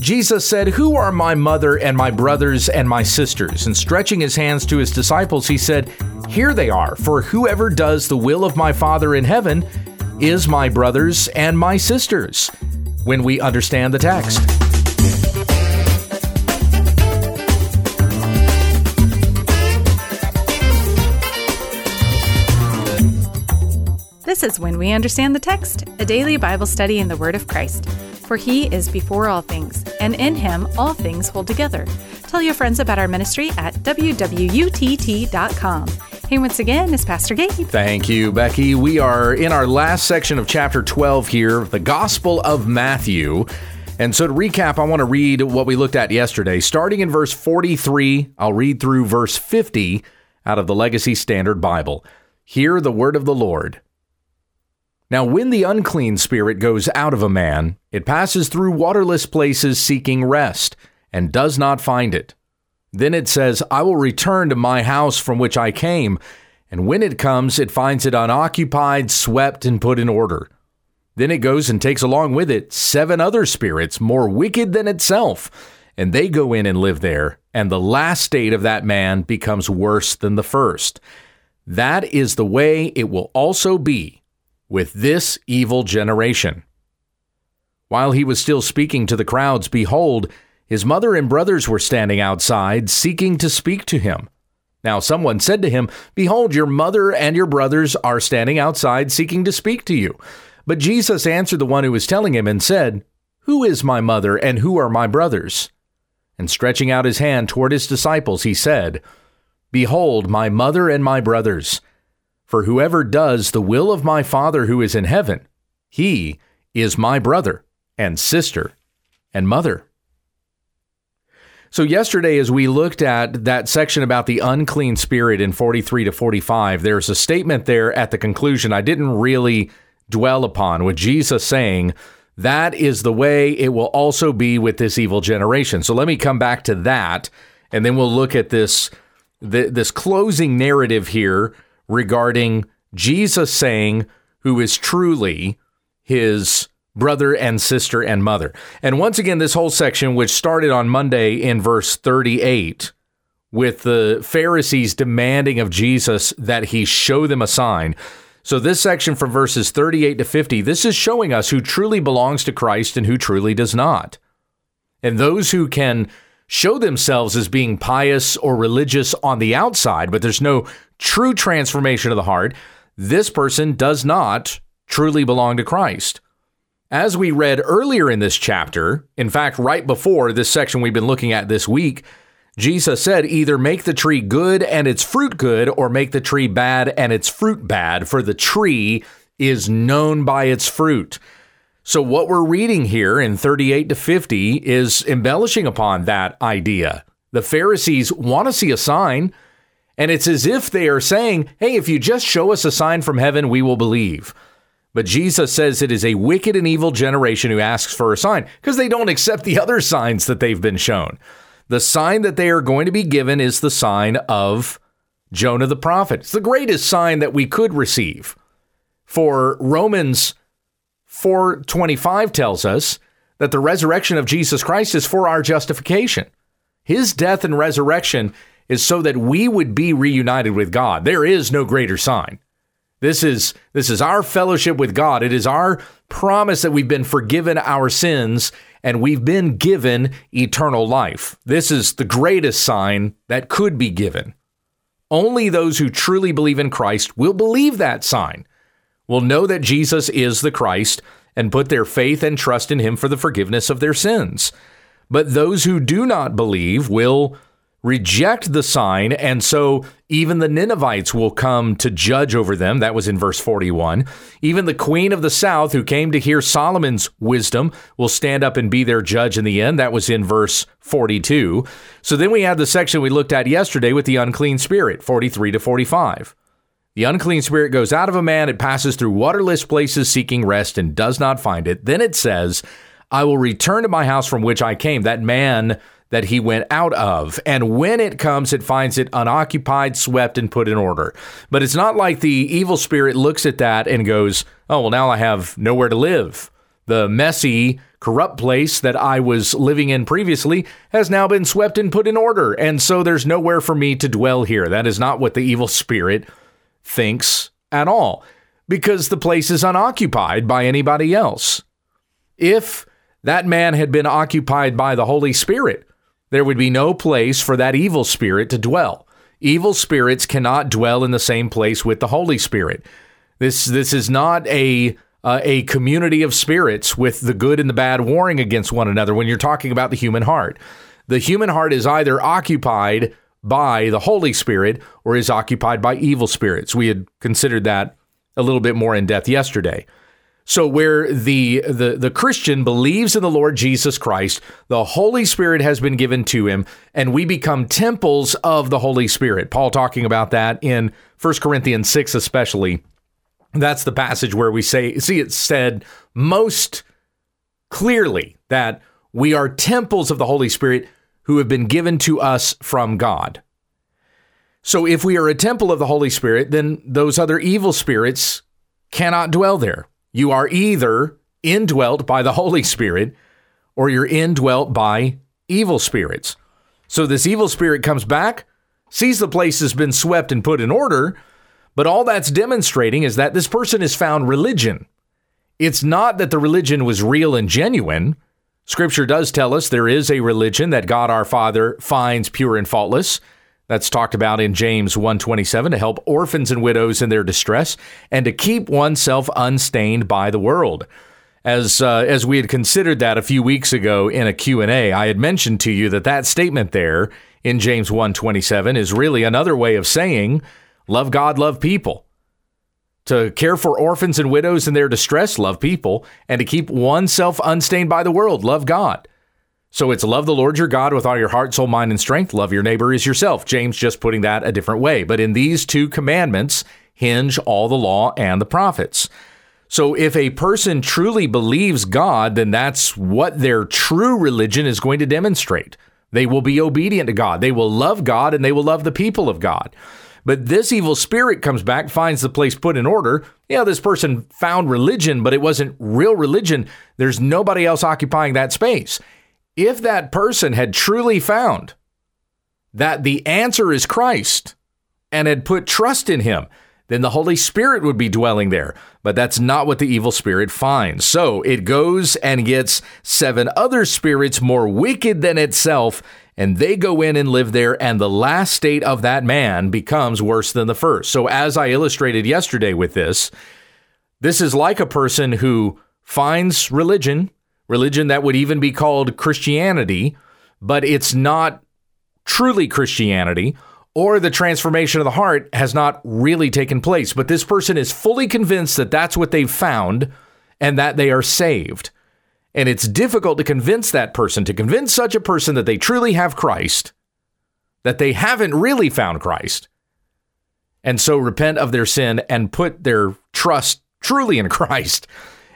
Jesus said, Who are my mother and my brothers and my sisters? And stretching his hands to his disciples, he said, Here they are, for whoever does the will of my Father in heaven is my brothers and my sisters. When we understand the text. This is When We Understand the Text, a daily Bible study in the Word of Christ. For He is before all things, and in Him all things hold together. Tell your friends about our ministry at wwutt.com. Hey, once again, it's Pastor Gabe. Thank you, Becky. We are in our last section of chapter 12 here, the Gospel of Matthew. And so to recap, I want to read what we looked at yesterday. Starting in verse 43, I'll read through verse 50 out of the Legacy Standard Bible. Hear the word of the Lord. Now, when the unclean spirit goes out of a man, it passes through waterless places seeking rest, and does not find it. Then it says, I will return to my house from which I came. And when it comes, it finds it unoccupied, swept, and put in order. Then it goes and takes along with it seven other spirits more wicked than itself, and they go in and live there. And the last state of that man becomes worse than the first. That is the way it will also be with this evil generation. While he was still speaking to the crowds, behold, his mother and brothers were standing outside, seeking to speak to him. Now someone said to him, Behold, your mother and your brothers are standing outside, seeking to speak to you. But Jesus answered the one who was telling him and said, Who is my mother and who are my brothers? And stretching out his hand toward his disciples, he said, Behold, my mother and my brothers. For whoever does the will of my Father who is in heaven, he is my brother and sister and mother. So, yesterday, as we looked at that section about the unclean spirit in 43 to 45, there's a statement there at the conclusion I didn't really dwell upon with Jesus saying, That is the way it will also be with this evil generation. So, let me come back to that, and then we'll look at this, this closing narrative here regarding Jesus saying, who is truly his brother and sister and mother. And once again, this whole section, which started on Monday in verse 38, with the Pharisees demanding of Jesus that he show them a sign. So, this section from verses 38 to 50, this is showing us who truly belongs to Christ and who truly does not. And those who can show themselves as being pious or religious on the outside, but there's no true transformation of the heart, this person does not truly belong to Christ. As we read earlier in this chapter, in fact, right before this section we've been looking at this week, Jesus said, either make the tree good and its fruit good, or make the tree bad and its fruit bad, for the tree is known by its fruit. So, what we're reading here in 38 to 50 is embellishing upon that idea. The Pharisees want to see a sign, and it's as if they are saying, Hey, if you just show us a sign from heaven, we will believe. But Jesus says it is a wicked and evil generation who asks for a sign because they don't accept the other signs that they've been shown. The sign that they are going to be given is the sign of Jonah the prophet. It's the greatest sign that we could receive. For Romans 425 tells us that the resurrection of Jesus Christ is for our justification. His death and resurrection is so that we would be reunited with God. There is no greater sign. This is this is our fellowship with God. It is our promise that we've been forgiven our sins and we've been given eternal life. This is the greatest sign that could be given. Only those who truly believe in Christ will believe that sign will know that Jesus is the Christ and put their faith and trust in him for the forgiveness of their sins. But those who do not believe will reject the sign, and so even the Ninevites will come to judge over them. That was in verse 41. Even the queen of the south, who came to hear Solomon's wisdom, will stand up and be their judge in the end. That was in verse 42. So then we had the section we looked at yesterday with the unclean spirit, 43 to 45. The unclean spirit goes out of a man, it passes through waterless places seeking rest and does not find it. Then it says, I will return to my house from which I came, that man that he went out of. And when it comes, it finds it unoccupied, swept, and put in order. But it's not like the evil spirit looks at that and goes, Oh, well, now I have nowhere to live. The messy, corrupt place that I was living in previously has now been swept and put in order, and so there's nowhere for me to dwell here. That is not what the evil spirit thinks at all, because the place is unoccupied by anybody else. If that man had been occupied by the Holy Spirit, there would be no place for that evil spirit to dwell. Evil spirits cannot dwell in the same place with the Holy Spirit. This this is not a uh, a community of spirits with the good and the bad warring against one another when you're talking about the human heart. The human heart is either occupied by the Holy Spirit or is occupied by evil spirits. We had considered that a little bit more in depth yesterday. So where the, the the Christian believes in the Lord Jesus Christ, the Holy Spirit has been given to him and we become temples of the Holy Spirit. Paul talking about that in 1 Corinthians 6 especially that's the passage where we say see it said most clearly that we are temples of the Holy Spirit who have been given to us from God. So if we are a temple of the Holy Spirit, then those other evil spirits cannot dwell there. You are either indwelt by the Holy Spirit or you're indwelt by evil spirits. So this evil spirit comes back, sees the place has been swept and put in order, but all that's demonstrating is that this person has found religion. It's not that the religion was real and genuine. Scripture does tell us there is a religion that God our Father finds pure and faultless. That's talked about in James 1:27 to help orphans and widows in their distress and to keep oneself unstained by the world. As uh, as we had considered that a few weeks ago in a Q&A, I had mentioned to you that that statement there in James 1:27 is really another way of saying Love God, love people. To care for orphans and widows in their distress, love people. And to keep oneself unstained by the world, love God. So it's love the Lord your God with all your heart, soul, mind, and strength. Love your neighbor as yourself. James just putting that a different way. But in these two commandments hinge all the law and the prophets. So if a person truly believes God, then that's what their true religion is going to demonstrate. They will be obedient to God. They will love God and they will love the people of God. But this evil spirit comes back, finds the place put in order. Yeah, this person found religion, but it wasn't real religion. There's nobody else occupying that space. If that person had truly found that the answer is Christ and had put trust in him, then the Holy Spirit would be dwelling there. But that's not what the evil spirit finds. So it goes and gets seven other spirits more wicked than itself and they go in and live there, and the last state of that man becomes worse than the first. So, as I illustrated yesterday with this, this is like a person who finds religion, religion that would even be called Christianity, but it's not truly Christianity, or the transformation of the heart has not really taken place. But this person is fully convinced that that's what they've found and that they are saved. And it's difficult to convince that person, to convince such a person that they truly have Christ, that they haven't really found Christ, and so repent of their sin and put their trust truly in Christ,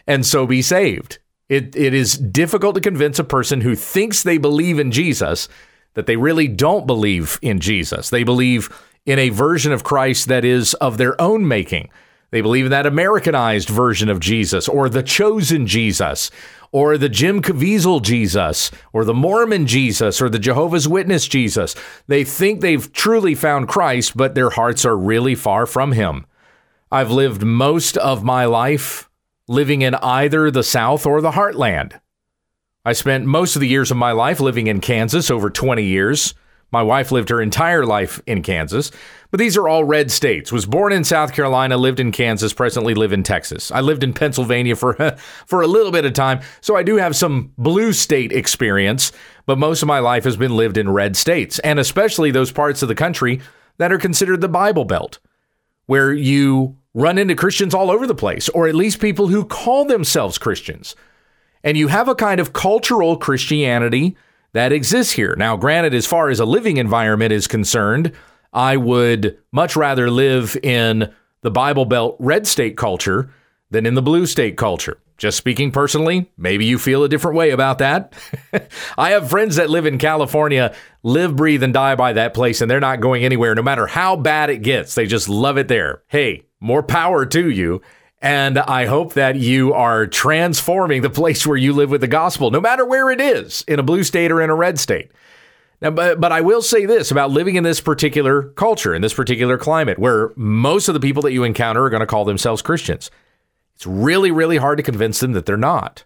and so be saved. It, it is difficult to convince a person who thinks they believe in Jesus that they really don't believe in Jesus. They believe in a version of Christ that is of their own making. They believe in that Americanized version of Jesus or the chosen Jesus or the Jim Caviezel Jesus, or the Mormon Jesus, or the Jehovah's Witness Jesus. They think they've truly found Christ, but their hearts are really far from Him. I've lived most of my life living in either the South or the Heartland. I spent most of the years of my life living in Kansas, over 20 years. My wife lived her entire life in Kansas, but these are all red states. Was born in South Carolina, lived in Kansas, presently live in Texas. I lived in Pennsylvania for for a little bit of time, so I do have some blue state experience, but most of my life has been lived in red states, and especially those parts of the country that are considered the Bible Belt, where you run into Christians all over the place, or at least people who call themselves Christians. And you have a kind of cultural Christianity that exists here. Now, granted, as far as a living environment is concerned, I would much rather live in the Bible Belt red state culture than in the blue state culture. Just speaking personally, maybe you feel a different way about that. I have friends that live in California, live, breathe, and die by that place, and they're not going anywhere no matter how bad it gets. They just love it there. Hey, more power to you. And I hope that you are transforming the place where you live with the gospel, no matter where it is, in a blue state or in a red state. Now, but, but I will say this about living in this particular culture, in this particular climate, where most of the people that you encounter are going to call themselves Christians. It's really, really hard to convince them that they're not.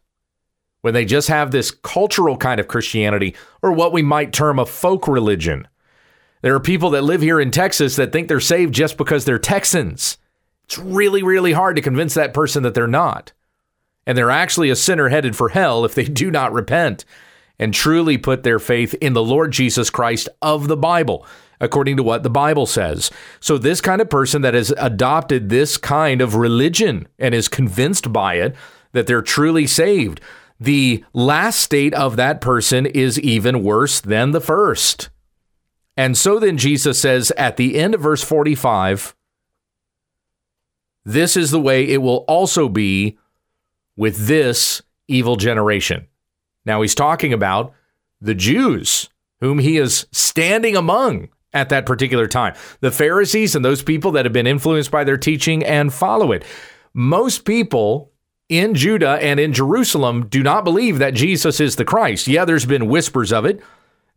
When they just have this cultural kind of Christianity, or what we might term a folk religion. There are people that live here in Texas that think they're saved just because they're Texans. It's really, really hard to convince that person that they're not. And they're actually a sinner headed for hell if they do not repent and truly put their faith in the Lord Jesus Christ of the Bible, according to what the Bible says. So, this kind of person that has adopted this kind of religion and is convinced by it that they're truly saved, the last state of that person is even worse than the first. And so then Jesus says at the end of verse 45, this is the way it will also be with this evil generation. Now he's talking about the Jews whom he is standing among at that particular time. The Pharisees and those people that have been influenced by their teaching and follow it. Most people in Judah and in Jerusalem do not believe that Jesus is the Christ. Yeah, there's been whispers of it.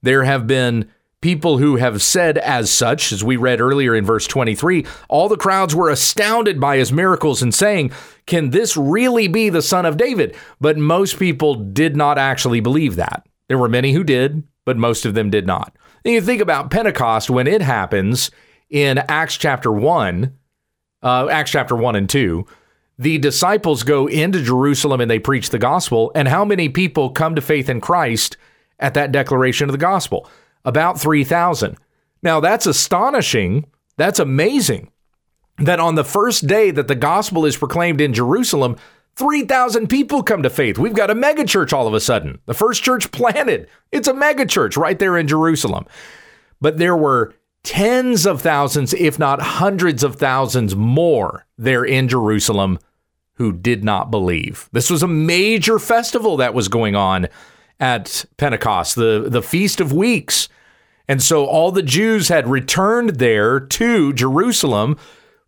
There have been people who have said as such, as we read earlier in verse 23, all the crowds were astounded by his miracles and saying, Can this really be the son of David? But most people did not actually believe that. There were many who did, but most of them did not. And you think about Pentecost when it happens in Acts chapter 1, uh, Acts chapter 1 and 2. The disciples go into Jerusalem and they preach the gospel. And how many people come to faith in Christ at that declaration of the gospel? About 3,000. Now, that's astonishing. That's amazing that on the first day that the gospel is proclaimed in Jerusalem, 3,000 people come to faith. We've got a megachurch all of a sudden. The first church planted. It's a megachurch right there in Jerusalem. But there were tens of thousands, if not hundreds of thousands more there in Jerusalem who did not believe. This was a major festival that was going on at Pentecost, the, the Feast of Weeks. And so all the Jews had returned there to Jerusalem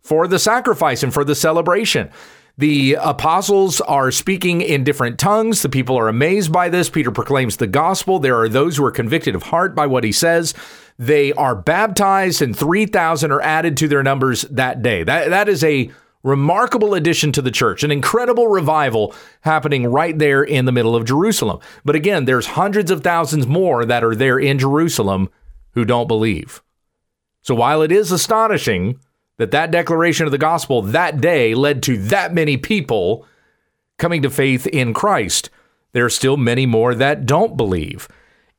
for the sacrifice and for the celebration. The apostles are speaking in different tongues. The people are amazed by this. Peter proclaims the gospel. There are those who are convicted of heart by what he says. They are baptized, and 3,000 are added to their numbers that day. That, that is a remarkable addition to the church, an incredible revival happening right there in the middle of Jerusalem. But again, there's hundreds of thousands more that are there in Jerusalem who don't believe. So while it is astonishing that that declaration of the gospel that day led to that many people coming to faith in Christ, there are still many more that don't believe.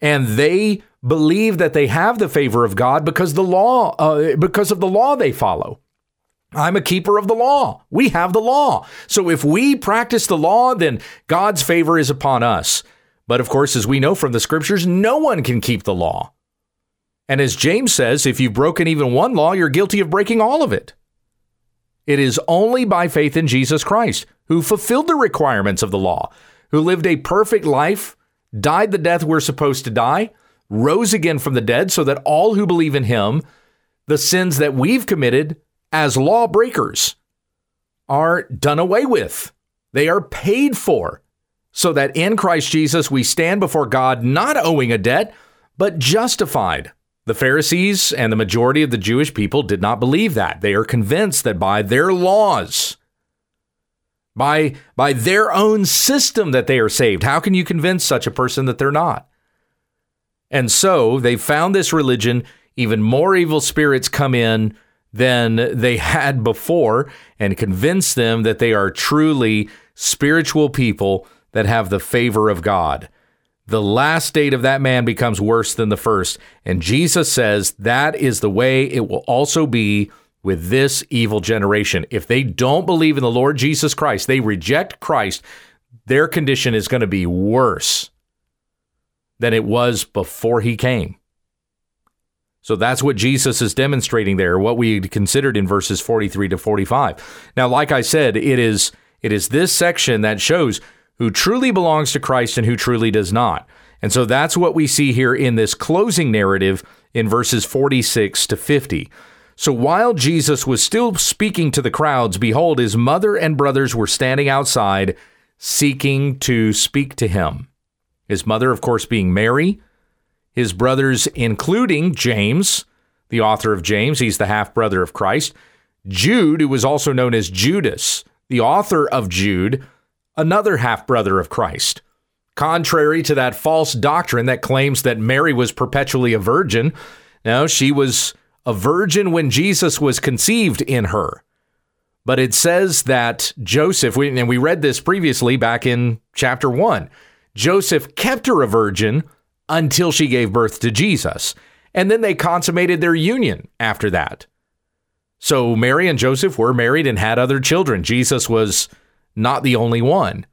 And they believe that they have the favor of God because the law uh, because of the law they follow. I'm a keeper of the law. We have the law. So if we practice the law, then God's favor is upon us. But of course, as we know from the scriptures, no one can keep the law. And as James says, if you've broken even one law, you're guilty of breaking all of it. It is only by faith in Jesus Christ, who fulfilled the requirements of the law, who lived a perfect life, died the death we're supposed to die, rose again from the dead, so that all who believe in him, the sins that we've committed, as lawbreakers are done away with. They are paid for, so that in Christ Jesus we stand before God not owing a debt, but justified. The Pharisees and the majority of the Jewish people did not believe that. They are convinced that by their laws, by, by their own system, that they are saved. How can you convince such a person that they're not? And so they found this religion, even more evil spirits come in than they had before and convince them that they are truly spiritual people that have the favor of God. The last state of that man becomes worse than the first. And Jesus says that is the way it will also be with this evil generation. If they don't believe in the Lord Jesus Christ, they reject Christ, their condition is going to be worse than it was before he came. So that's what Jesus is demonstrating there, what we considered in verses 43 to 45. Now, like I said, it is it is this section that shows who truly belongs to Christ and who truly does not. And so that's what we see here in this closing narrative in verses 46 to 50. So while Jesus was still speaking to the crowds, behold, his mother and brothers were standing outside seeking to speak to him. His mother, of course, being Mary, his brothers, including James, the author of James, he's the half brother of Christ, Jude, who was also known as Judas, the author of Jude, another half brother of Christ. Contrary to that false doctrine that claims that Mary was perpetually a virgin, no, she was a virgin when Jesus was conceived in her. But it says that Joseph, and we read this previously back in chapter 1, Joseph kept her a virgin until she gave birth to Jesus. And then they consummated their union after that. So Mary and Joseph were married and had other children. Jesus was not the only one.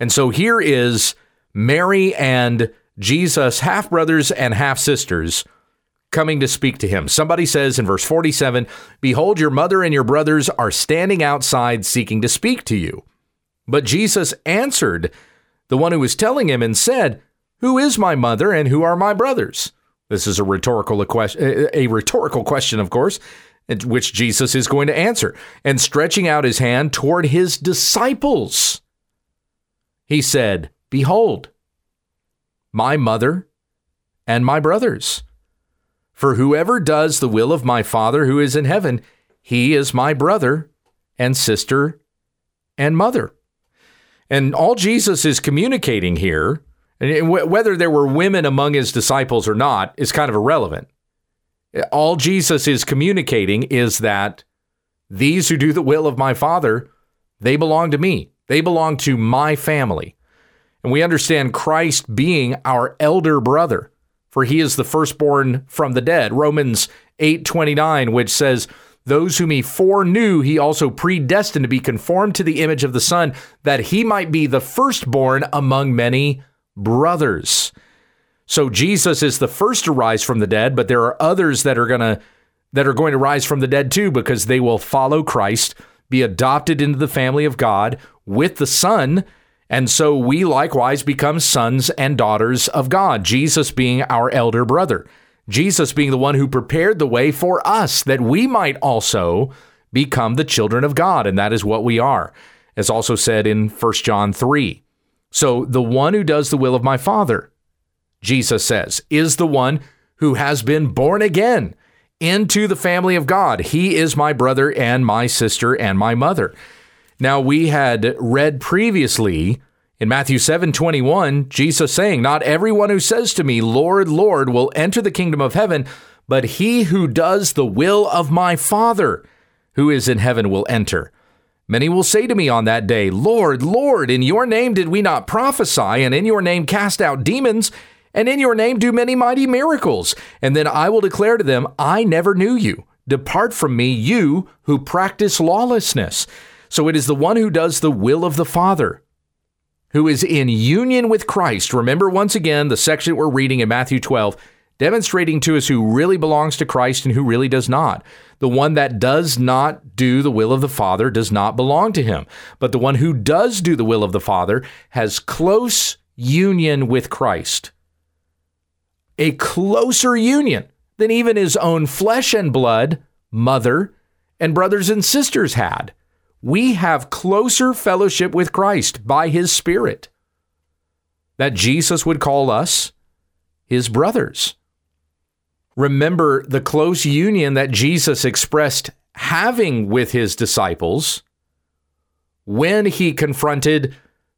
And so here is Mary and Jesus, half brothers and half sisters, coming to speak to him. Somebody says in verse 47 Behold, your mother and your brothers are standing outside seeking to speak to you. But Jesus answered the one who was telling him and said, Who is my mother and who are my brothers? This is a rhetorical question, a rhetorical question, of course, which Jesus is going to answer. And stretching out his hand toward his disciples, he said, Behold, my mother and my brothers. For whoever does the will of my Father who is in heaven, he is my brother and sister and mother. And all Jesus is communicating here, whether there were women among his disciples or not, is kind of irrelevant. All Jesus is communicating is that these who do the will of my Father, they belong to me. They belong to my family. And we understand Christ being our elder brother for he is the firstborn from the dead. Romans 8:29 which says those whom he foreknew he also predestined to be conformed to the image of the son that he might be the firstborn among many brothers. So Jesus is the first to rise from the dead, but there are others that are going to that are going to rise from the dead too because they will follow Christ, be adopted into the family of God with the Son and so we likewise become sons and daughters of God, Jesus being our elder brother, Jesus being the one who prepared the way for us that we might also become the children of God. And that is what we are, as also said in 1 John 3. So the one who does the will of my Father, Jesus says, is the one who has been born again into the family of God. He is my brother and my sister and my mother. Now, we had read previously in Matthew 7 21, Jesus saying, Not everyone who says to me, Lord, Lord, will enter the kingdom of heaven, but he who does the will of my Father who is in heaven will enter. Many will say to me on that day, Lord, Lord, in your name did we not prophesy, and in your name cast out demons, and in your name do many mighty miracles? And then I will declare to them, I never knew you. Depart from me, you who practice lawlessness. So it is the one who does the will of the Father, who is in union with Christ. Remember once again the section we're reading in Matthew 12, demonstrating to us who really belongs to Christ and who really does not. The one that does not do the will of the Father does not belong to him. But the one who does do the will of the Father has close union with Christ. A closer union than even his own flesh and blood, mother, and brothers and sisters had we have closer fellowship with Christ by his Spirit. That Jesus would call us his brothers. Remember the close union that Jesus expressed having with his disciples when he confronted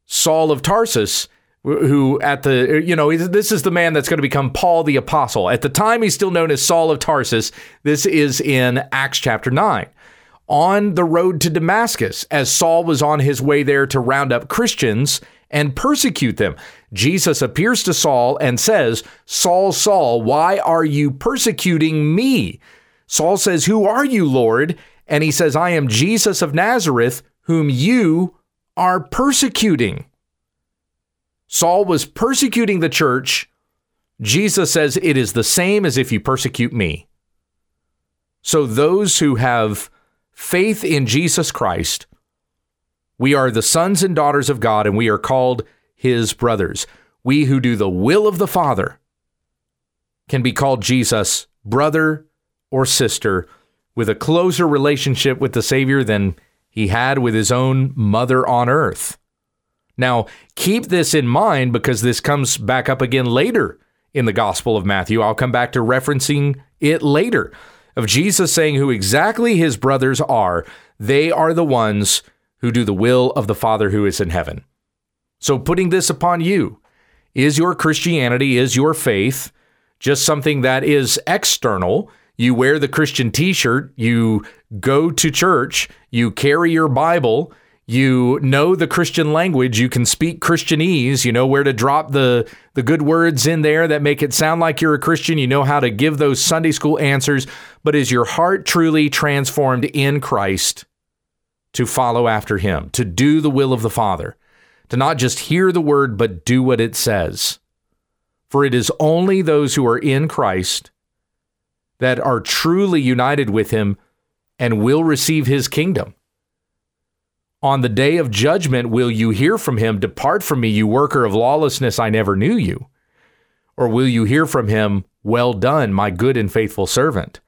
Saul of Tarsus, who at the, you know, this is the man that's going to become Paul the Apostle. At the time, he's still known as Saul of Tarsus. This is in Acts chapter 9 on the road to Damascus as Saul was on his way there to round up Christians and persecute them. Jesus appears to Saul and says, Saul, Saul, why are you persecuting me? Saul says, Who are you, Lord? And he says, I am Jesus of Nazareth, whom you are persecuting. Saul was persecuting the church. Jesus says, It is the same as if you persecute me. So those who have faith in Jesus Christ, we are the sons and daughters of God, and we are called his brothers. We who do the will of the Father can be called Jesus' brother or sister. with a closer relationship with the Savior than he had with his own mother on earth. Now, keep this in mind because this comes back up again later in the Gospel of Matthew. I'll come back to referencing it later of Jesus saying who exactly his brothers are. They are the ones who do the will of the Father who is in heaven. So, putting this upon you, is your Christianity, is your faith just something that is external? You wear the Christian t shirt, you go to church, you carry your Bible, you know the Christian language, you can speak Christianese, you know where to drop the, the good words in there that make it sound like you're a Christian, you know how to give those Sunday school answers, but is your heart truly transformed in Christ to follow after Him, to do the will of the Father, to not just hear the word, but do what it says? For it is only those who are in Christ that are truly united with him and will receive his kingdom. On the day of judgment, will you hear from him, Depart from me, you worker of lawlessness, I never knew you? Or will you hear from him, Well done, my good and faithful servant?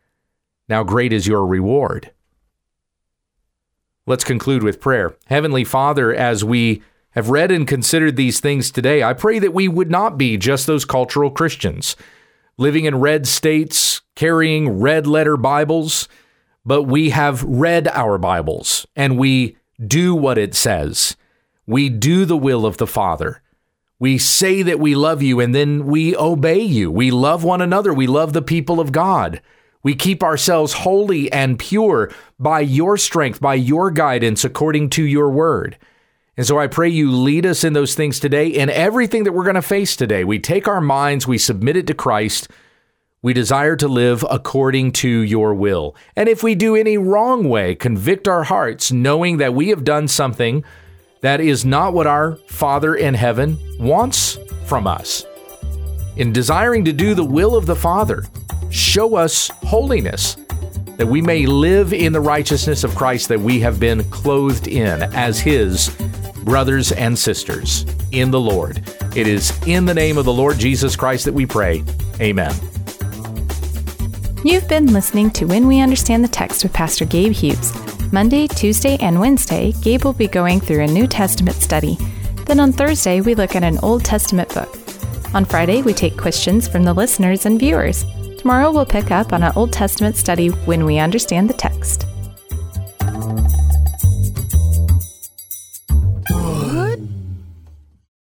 Now great is your reward. Let's conclude with prayer. Heavenly Father, as we have read and considered these things today, I pray that we would not be just those cultural Christians living in red states, carrying red letter Bibles, but we have read our Bibles and we do what it says. We do the will of the Father. We say that we love you and then we obey you. We love one another. We love the people of God. We keep ourselves holy and pure by your strength, by your guidance, according to your word. And so I pray you lead us in those things today in everything that we're going to face today. We take our minds, we submit it to Christ, we desire to live according to your will. And if we do any wrong way, convict our hearts, knowing that we have done something that is not what our Father in heaven wants from us. In desiring to do the will of the Father, show us holiness, that we may live in the righteousness of Christ that we have been clothed in as His brothers and sisters in the Lord. It is in the name of the Lord Jesus Christ that we pray. Amen. You've been listening to When We Understand the Text with Pastor Gabe Hughes. Monday, Tuesday, and Wednesday, Gabe will be going through a New Testament study. Then on Thursday, we look at an Old Testament book. On Friday, we take questions from the listeners and viewers. Tomorrow, we'll pick up on an Old Testament study when we understand the text.